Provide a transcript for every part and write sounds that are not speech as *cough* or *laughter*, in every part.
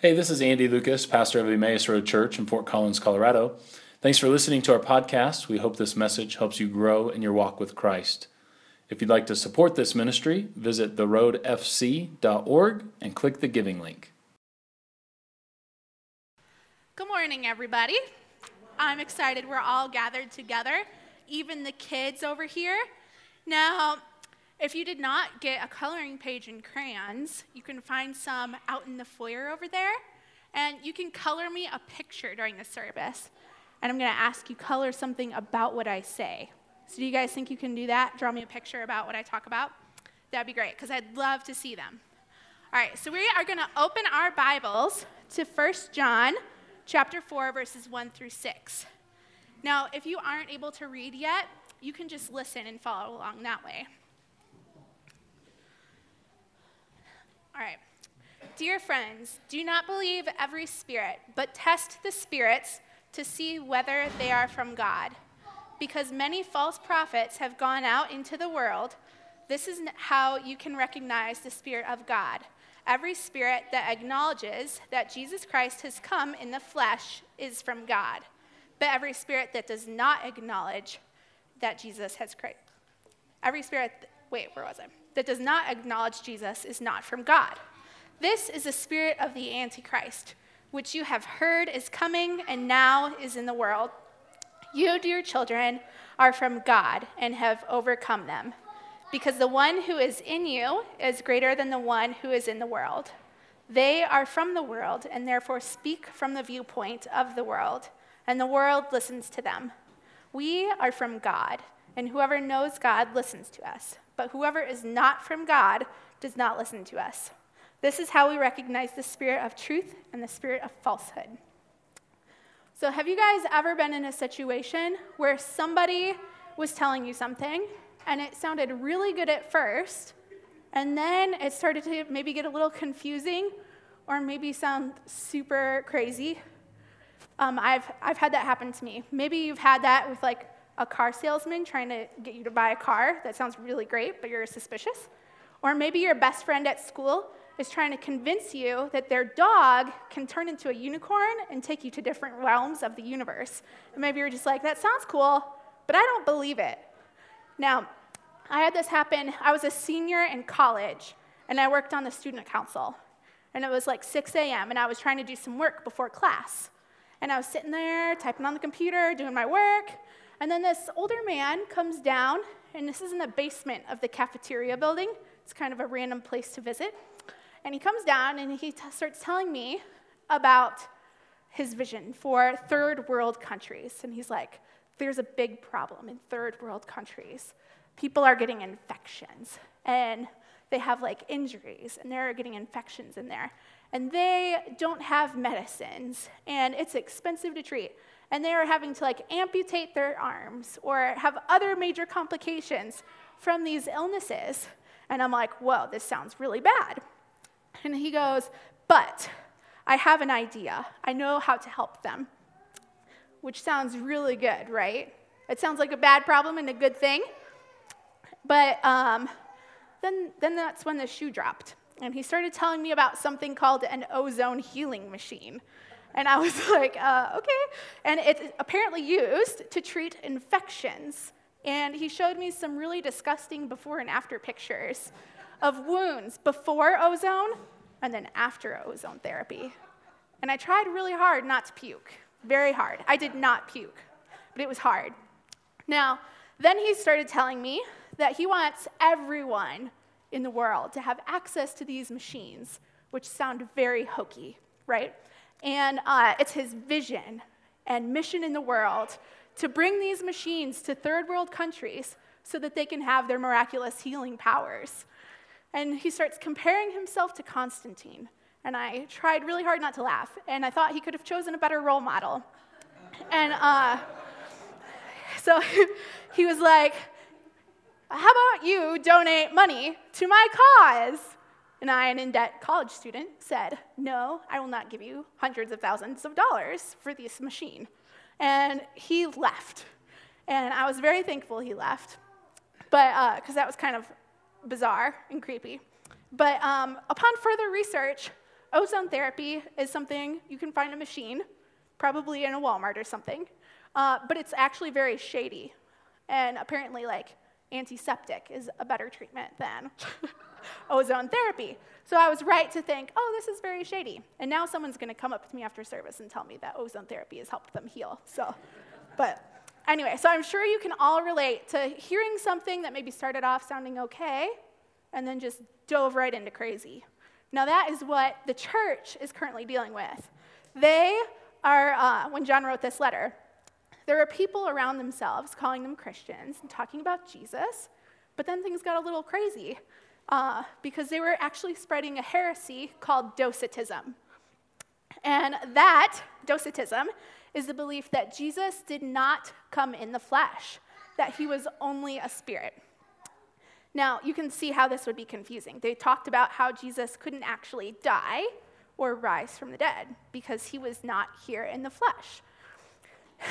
Hey, this is Andy Lucas, pastor of Emmaus Road Church in Fort Collins, Colorado. Thanks for listening to our podcast. We hope this message helps you grow in your walk with Christ. If you'd like to support this ministry, visit theroadfc.org and click the giving link. Good morning, everybody. I'm excited we're all gathered together, even the kids over here. Now, if you did not get a coloring page and crayons, you can find some out in the foyer over there. And you can color me a picture during the service. And I'm going to ask you color something about what I say. So do you guys think you can do that? Draw me a picture about what I talk about? That'd be great because I'd love to see them. All right, so we are going to open our Bibles to 1 John chapter 4 verses 1 through 6. Now, if you aren't able to read yet, you can just listen and follow along that way. All right. Dear friends, do not believe every spirit, but test the spirits to see whether they are from God. Because many false prophets have gone out into the world, this is how you can recognize the Spirit of God. Every spirit that acknowledges that Jesus Christ has come in the flesh is from God. But every spirit that does not acknowledge that Jesus has Christ, every spirit, wait, where was I? that does not acknowledge Jesus is not from God. This is the spirit of the Antichrist, which you have heard is coming and now is in the world. You, dear children, are from God and have overcome them, because the one who is in you is greater than the one who is in the world. They are from the world and therefore speak from the viewpoint of the world, and the world listens to them. We are from God, and whoever knows God listens to us but whoever is not from God does not listen to us. This is how we recognize the spirit of truth and the spirit of falsehood. So, have you guys ever been in a situation where somebody was telling you something and it sounded really good at first, and then it started to maybe get a little confusing or maybe sound super crazy? Um, I've, I've had that happen to me. Maybe you've had that with like a car salesman trying to get you to buy a car that sounds really great, but you're suspicious. Or maybe your best friend at school is trying to convince you that their dog can turn into a unicorn and take you to different realms of the universe. And maybe you're just like, that sounds cool, but I don't believe it. Now, I had this happen. I was a senior in college, and I worked on the student council. And it was like 6 a.m., and I was trying to do some work before class. And I was sitting there typing on the computer, doing my work, and then this older man comes down, and this is in the basement of the cafeteria building. It's kind of a random place to visit. And he comes down and he t- starts telling me about his vision for third world countries. And he's like, there's a big problem in third world countries. People are getting infections, and they have like injuries, and they're getting infections in there. And they don't have medicines, and it's expensive to treat and they are having to like amputate their arms or have other major complications from these illnesses. And I'm like, whoa, this sounds really bad. And he goes, but I have an idea. I know how to help them. Which sounds really good, right? It sounds like a bad problem and a good thing. But um, then, then that's when the shoe dropped. And he started telling me about something called an ozone healing machine. And I was *laughs* like, uh, okay. And it's apparently used to treat infections. And he showed me some really disgusting before and after pictures of wounds before ozone and then after ozone therapy. And I tried really hard not to puke, very hard. I did not puke, but it was hard. Now, then he started telling me that he wants everyone in the world to have access to these machines, which sound very hokey, right? And uh, it's his vision and mission in the world to bring these machines to third world countries so that they can have their miraculous healing powers. And he starts comparing himself to Constantine. And I tried really hard not to laugh, and I thought he could have chosen a better role model. And uh, so *laughs* he was like, How about you donate money to my cause? And I, an in debt college student, said, No, I will not give you hundreds of thousands of dollars for this machine. And he left. And I was very thankful he left, but because uh, that was kind of bizarre and creepy. But um, upon further research, ozone therapy is something you can find a machine, probably in a Walmart or something, uh, but it's actually very shady. And apparently, like, antiseptic is a better treatment than ozone therapy. So I was right to think, oh, this is very shady. And now someone's going to come up to me after service and tell me that ozone therapy has helped them heal. So, but anyway, so I'm sure you can all relate to hearing something that maybe started off sounding okay and then just dove right into crazy. Now, that is what the church is currently dealing with. They are, uh, when John wrote this letter, there are people around themselves calling them Christians and talking about Jesus, but then things got a little crazy uh, because they were actually spreading a heresy called Docetism. And that, Docetism, is the belief that Jesus did not come in the flesh, that he was only a spirit. Now, you can see how this would be confusing. They talked about how Jesus couldn't actually die or rise from the dead because he was not here in the flesh. *sighs*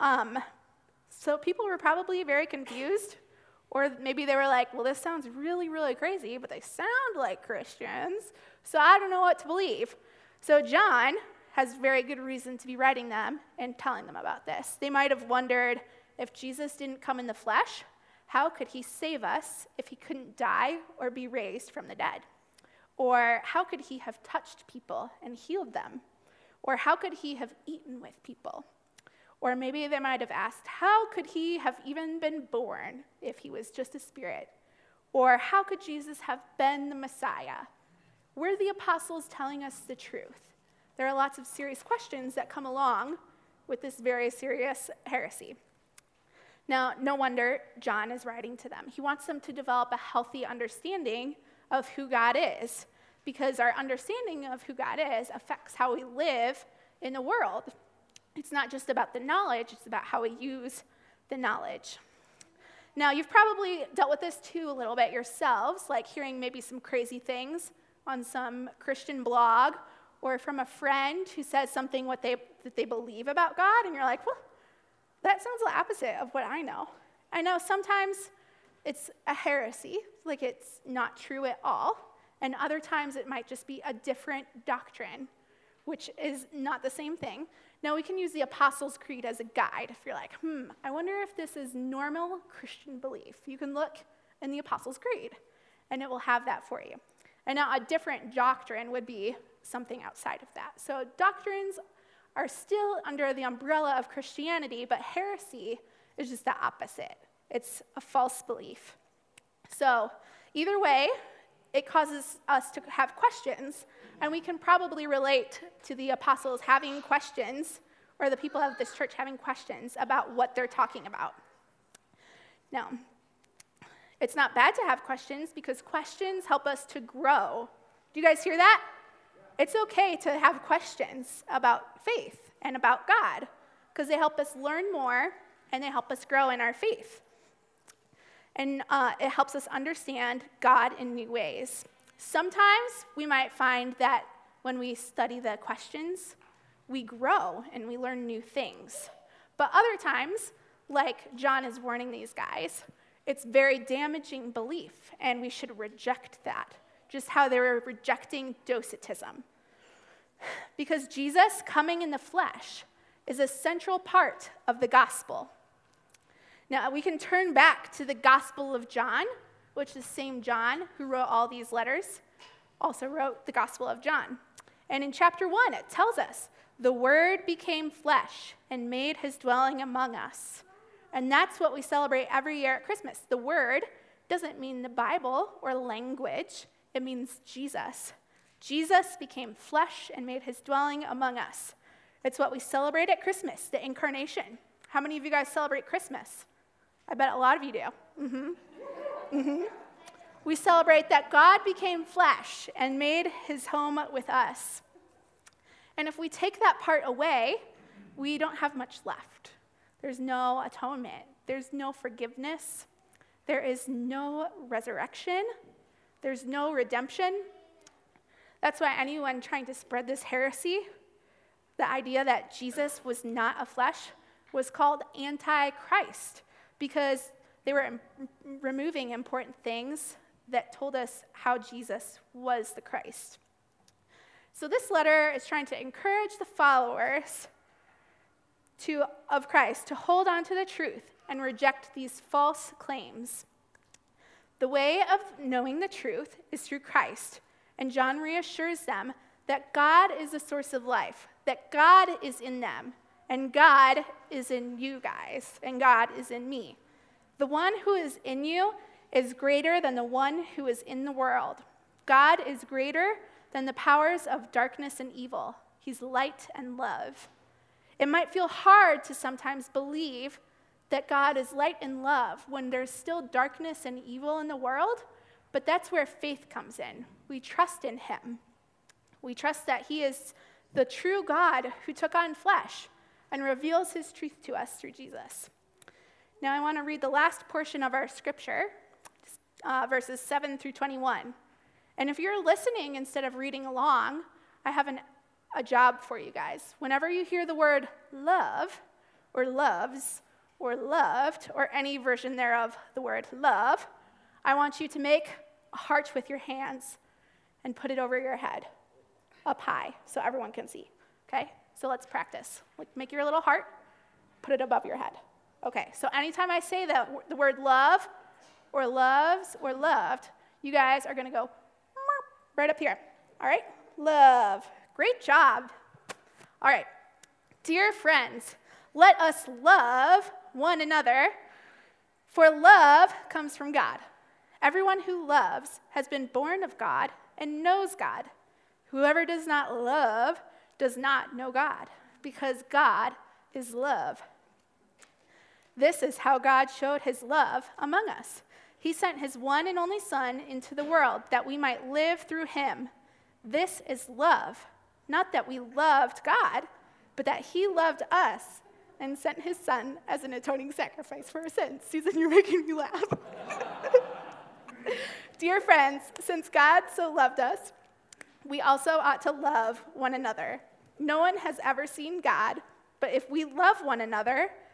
Um, so people were probably very confused, or maybe they were like, well, this sounds really, really crazy, but they sound like Christians, so I don't know what to believe. So John has very good reason to be writing them and telling them about this. They might have wondered if Jesus didn't come in the flesh, how could he save us if he couldn't die or be raised from the dead? Or how could he have touched people and healed them? Or how could he have eaten with people? Or maybe they might have asked, how could he have even been born if he was just a spirit? Or how could Jesus have been the Messiah? Were the apostles telling us the truth? There are lots of serious questions that come along with this very serious heresy. Now, no wonder John is writing to them. He wants them to develop a healthy understanding of who God is, because our understanding of who God is affects how we live in the world. It's not just about the knowledge, it's about how we use the knowledge. Now, you've probably dealt with this too a little bit yourselves, like hearing maybe some crazy things on some Christian blog or from a friend who says something what they, that they believe about God, and you're like, well, that sounds the opposite of what I know. I know sometimes it's a heresy, like it's not true at all, and other times it might just be a different doctrine, which is not the same thing. Now, we can use the Apostles' Creed as a guide. If you're like, hmm, I wonder if this is normal Christian belief, you can look in the Apostles' Creed, and it will have that for you. And now, a different doctrine would be something outside of that. So, doctrines are still under the umbrella of Christianity, but heresy is just the opposite. It's a false belief. So, either way, it causes us to have questions, and we can probably relate to the apostles having questions, or the people of this church having questions about what they're talking about. Now, it's not bad to have questions because questions help us to grow. Do you guys hear that? it's okay to have questions about faith and about God because they help us learn more and they help us grow in our faith. And uh, it helps us understand God in new ways. Sometimes we might find that when we study the questions, we grow and we learn new things. But other times, like John is warning these guys, it's very damaging belief, and we should reject that just how they were rejecting docetism. Because Jesus coming in the flesh is a central part of the gospel. Now, we can turn back to the Gospel of John, which is the same John who wrote all these letters, also wrote the Gospel of John. And in chapter 1, it tells us the Word became flesh and made his dwelling among us. And that's what we celebrate every year at Christmas. The Word doesn't mean the Bible or language, it means Jesus. Jesus became flesh and made his dwelling among us. It's what we celebrate at Christmas, the incarnation. How many of you guys celebrate Christmas? I bet a lot of you do. Mm-hmm. Mm-hmm. We celebrate that God became flesh and made his home with us. And if we take that part away, we don't have much left. There's no atonement, there's no forgiveness, there is no resurrection, there's no redemption. That's why anyone trying to spread this heresy, the idea that Jesus was not a flesh, was called antichrist because they were removing important things that told us how Jesus was the Christ. So this letter is trying to encourage the followers to, of Christ to hold on to the truth and reject these false claims. The way of knowing the truth is through Christ, and John reassures them that God is the source of life, that God is in them, and God is in you guys, and God is in me. The one who is in you is greater than the one who is in the world. God is greater than the powers of darkness and evil. He's light and love. It might feel hard to sometimes believe that God is light and love when there's still darkness and evil in the world, but that's where faith comes in. We trust in Him. We trust that He is the true God who took on flesh and reveals His truth to us through Jesus. Now, I want to read the last portion of our scripture, uh, verses 7 through 21. And if you're listening instead of reading along, I have an, a job for you guys. Whenever you hear the word love, or loves, or loved, or any version thereof the word love, I want you to make a heart with your hands and put it over your head, up high, so everyone can see. Okay? So let's practice. Like, make your little heart, put it above your head. Okay, so anytime I say that, the word love, or loves, or loved, you guys are gonna go right up here. All right? Love. Great job. All right. Dear friends, let us love one another, for love comes from God. Everyone who loves has been born of God and knows God. Whoever does not love does not know God, because God is love. This is how God showed his love among us. He sent his one and only Son into the world that we might live through him. This is love. Not that we loved God, but that he loved us and sent his Son as an atoning sacrifice for our sins. Susan, you're making me laugh. *laughs* Dear friends, since God so loved us, we also ought to love one another. No one has ever seen God, but if we love one another,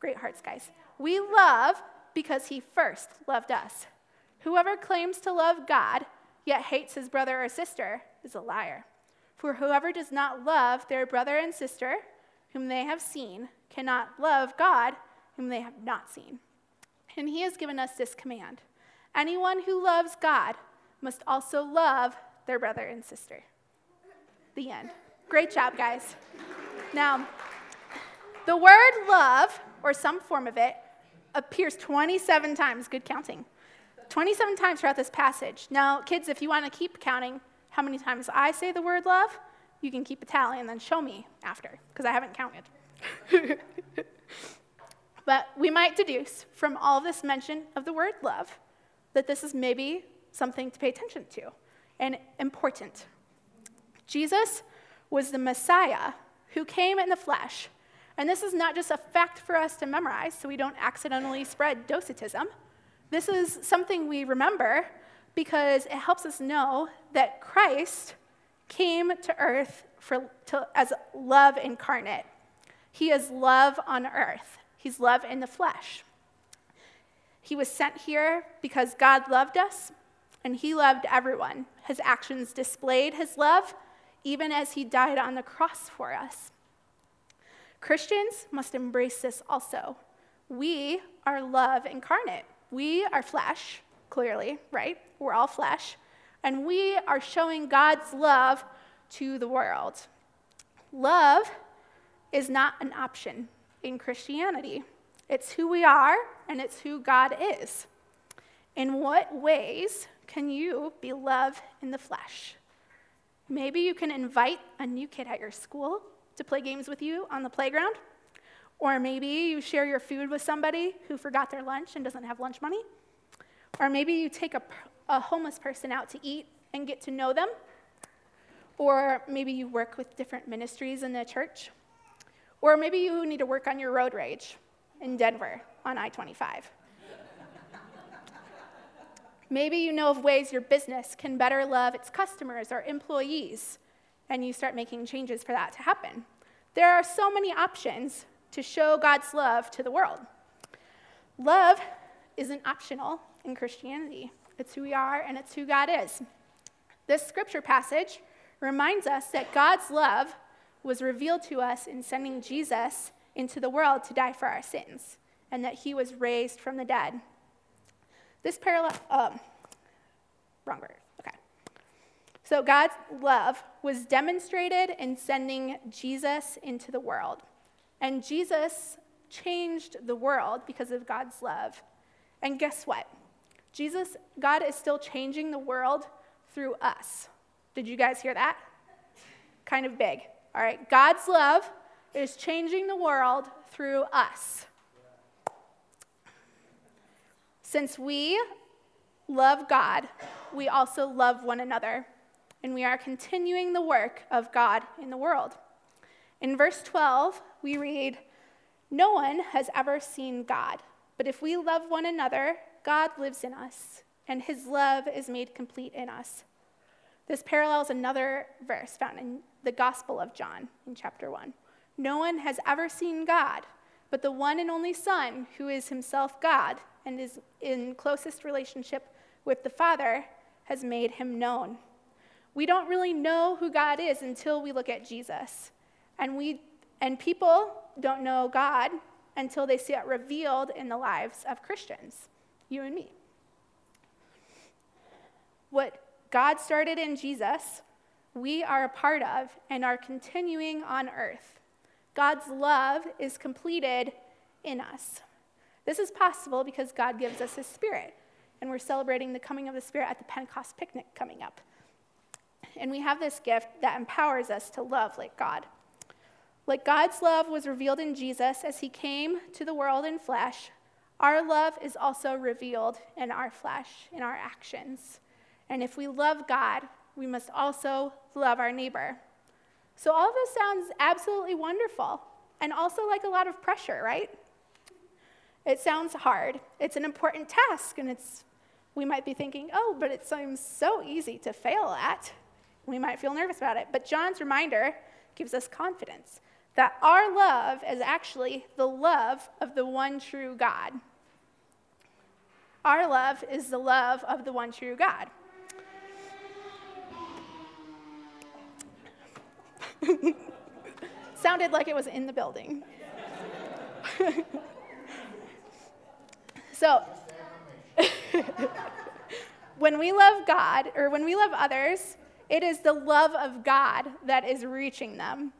Great hearts, guys. We love because he first loved us. Whoever claims to love God, yet hates his brother or sister, is a liar. For whoever does not love their brother and sister, whom they have seen, cannot love God, whom they have not seen. And he has given us this command anyone who loves God must also love their brother and sister. The end. Great job, guys. Now, the word love, or some form of it, appears 27 times, good counting. 27 times throughout this passage. Now, kids, if you want to keep counting how many times I say the word love, you can keep a tally and then show me after, because I haven't counted. *laughs* but we might deduce from all this mention of the word love that this is maybe something to pay attention to and important. Jesus was the Messiah who came in the flesh. And this is not just a fact for us to memorize so we don't accidentally spread docetism. This is something we remember because it helps us know that Christ came to earth for, to, as love incarnate. He is love on earth, He's love in the flesh. He was sent here because God loved us and He loved everyone. His actions displayed His love even as He died on the cross for us. Christians must embrace this also. We are love incarnate. We are flesh, clearly, right? We're all flesh. And we are showing God's love to the world. Love is not an option in Christianity. It's who we are and it's who God is. In what ways can you be love in the flesh? Maybe you can invite a new kid at your school to play games with you on the playground. Or maybe you share your food with somebody who forgot their lunch and doesn't have lunch money. Or maybe you take a, a homeless person out to eat and get to know them. Or maybe you work with different ministries in the church. Or maybe you need to work on your road rage in Denver on I 25. Maybe you know of ways your business can better love its customers or employees, and you start making changes for that to happen. There are so many options to show God's love to the world. Love isn't optional in Christianity, it's who we are and it's who God is. This scripture passage reminds us that God's love was revealed to us in sending Jesus into the world to die for our sins, and that he was raised from the dead. This parallel, um, wrong word. So God's love was demonstrated in sending Jesus into the world. And Jesus changed the world because of God's love. And guess what? Jesus, God is still changing the world through us. Did you guys hear that? Kind of big. All right, God's love is changing the world through us. Since we love God, we also love one another, and we are continuing the work of God in the world. In verse 12, we read, No one has ever seen God, but if we love one another, God lives in us, and his love is made complete in us. This parallels another verse found in the Gospel of John in chapter 1. No one has ever seen God, but the one and only Son, who is himself God and is in closest relationship with the Father, has made him known. We don't really know who God is until we look at Jesus. And, we, and people don't know God until they see it revealed in the lives of Christians, you and me. What God started in Jesus, we are a part of and are continuing on earth. God's love is completed in us. This is possible because God gives us His Spirit, and we're celebrating the coming of the Spirit at the Pentecost picnic coming up. And we have this gift that empowers us to love like God. Like God's love was revealed in Jesus as He came to the world in flesh, our love is also revealed in our flesh, in our actions. And if we love God, we must also love our neighbor. So, all of this sounds absolutely wonderful and also like a lot of pressure, right? It sounds hard. It's an important task, and it's, we might be thinking, oh, but it seems so easy to fail at. We might feel nervous about it. But John's reminder gives us confidence that our love is actually the love of the one true God. Our love is the love of the one true God. *laughs* Sounded like it was in the building. *laughs* so, *laughs* when we love God, or when we love others, it is the love of God that is reaching them.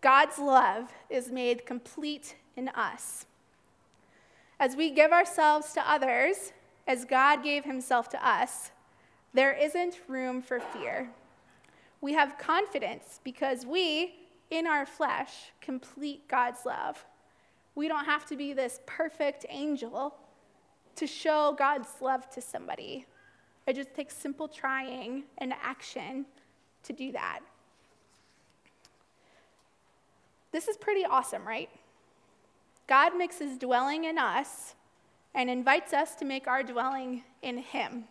God's love is made complete in us. As we give ourselves to others, as God gave himself to us, there isn't room for fear. We have confidence because we, in our flesh, complete God's love. We don't have to be this perfect angel to show God's love to somebody. It just takes simple trying and action to do that. This is pretty awesome, right? God makes his dwelling in us and invites us to make our dwelling in him.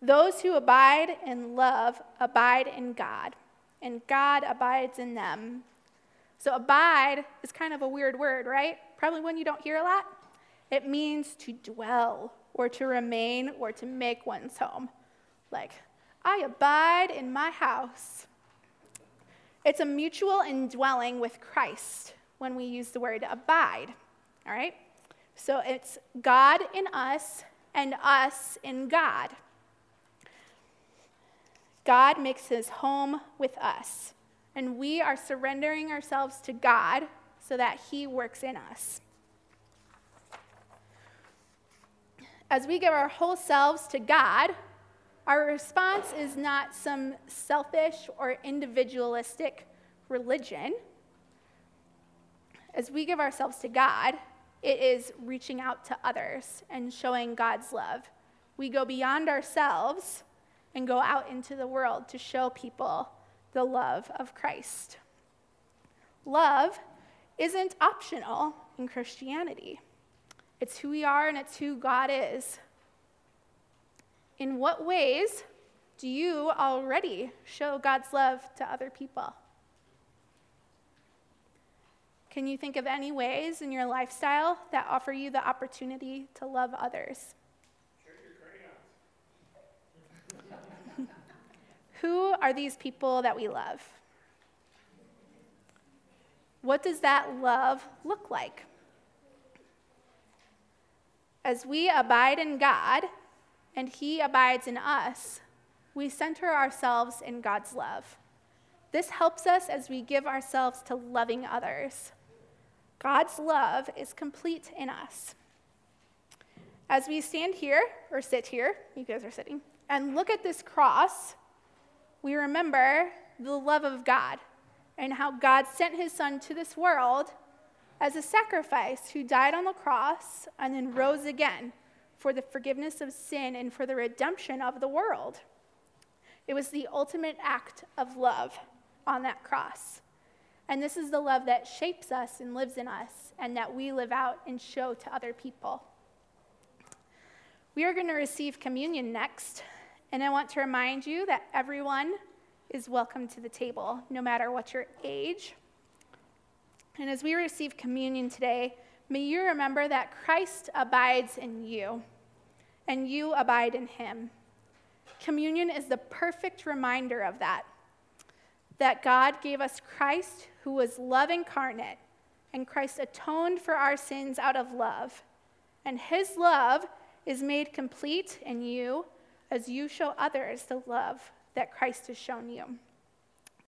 Those who abide in love abide in God, and God abides in them. So, abide is kind of a weird word, right? Probably one you don't hear a lot. It means to dwell, or to remain, or to make one's home. Like, I abide in my house. It's a mutual indwelling with Christ when we use the word abide, all right? So it's God in us and us in God. God makes his home with us. and we are surrendering ourselves to God so that He works in us. As we give our whole selves to God, our response is not some selfish or individualistic religion. As we give ourselves to God, it is reaching out to others and showing God's love. We go beyond ourselves and go out into the world to show people the love of Christ. Love isn't optional in Christianity, it's who we are and it's who God is. In what ways do you already show God's love to other people? Can you think of any ways in your lifestyle that offer you the opportunity to love others? *laughs* Who are these people that we love? What does that love look like? As we abide in God and He abides in us, we center ourselves in God's love. This helps us as we give ourselves to loving others. God's love is complete in us. As we stand here, or sit here, you guys are sitting, and look at this cross, we remember the love of God and how God sent his son to this world as a sacrifice who died on the cross and then rose again for the forgiveness of sin and for the redemption of the world. It was the ultimate act of love on that cross. And this is the love that shapes us and lives in us and that we live out and show to other people. We are going to receive communion next. And I want to remind you that everyone is welcome to the table, no matter what your age. And as we receive communion today, may you remember that Christ abides in you, and you abide in him. Communion is the perfect reminder of that. That God gave us Christ, who was love incarnate, and Christ atoned for our sins out of love. And his love is made complete in you as you show others the love that Christ has shown you.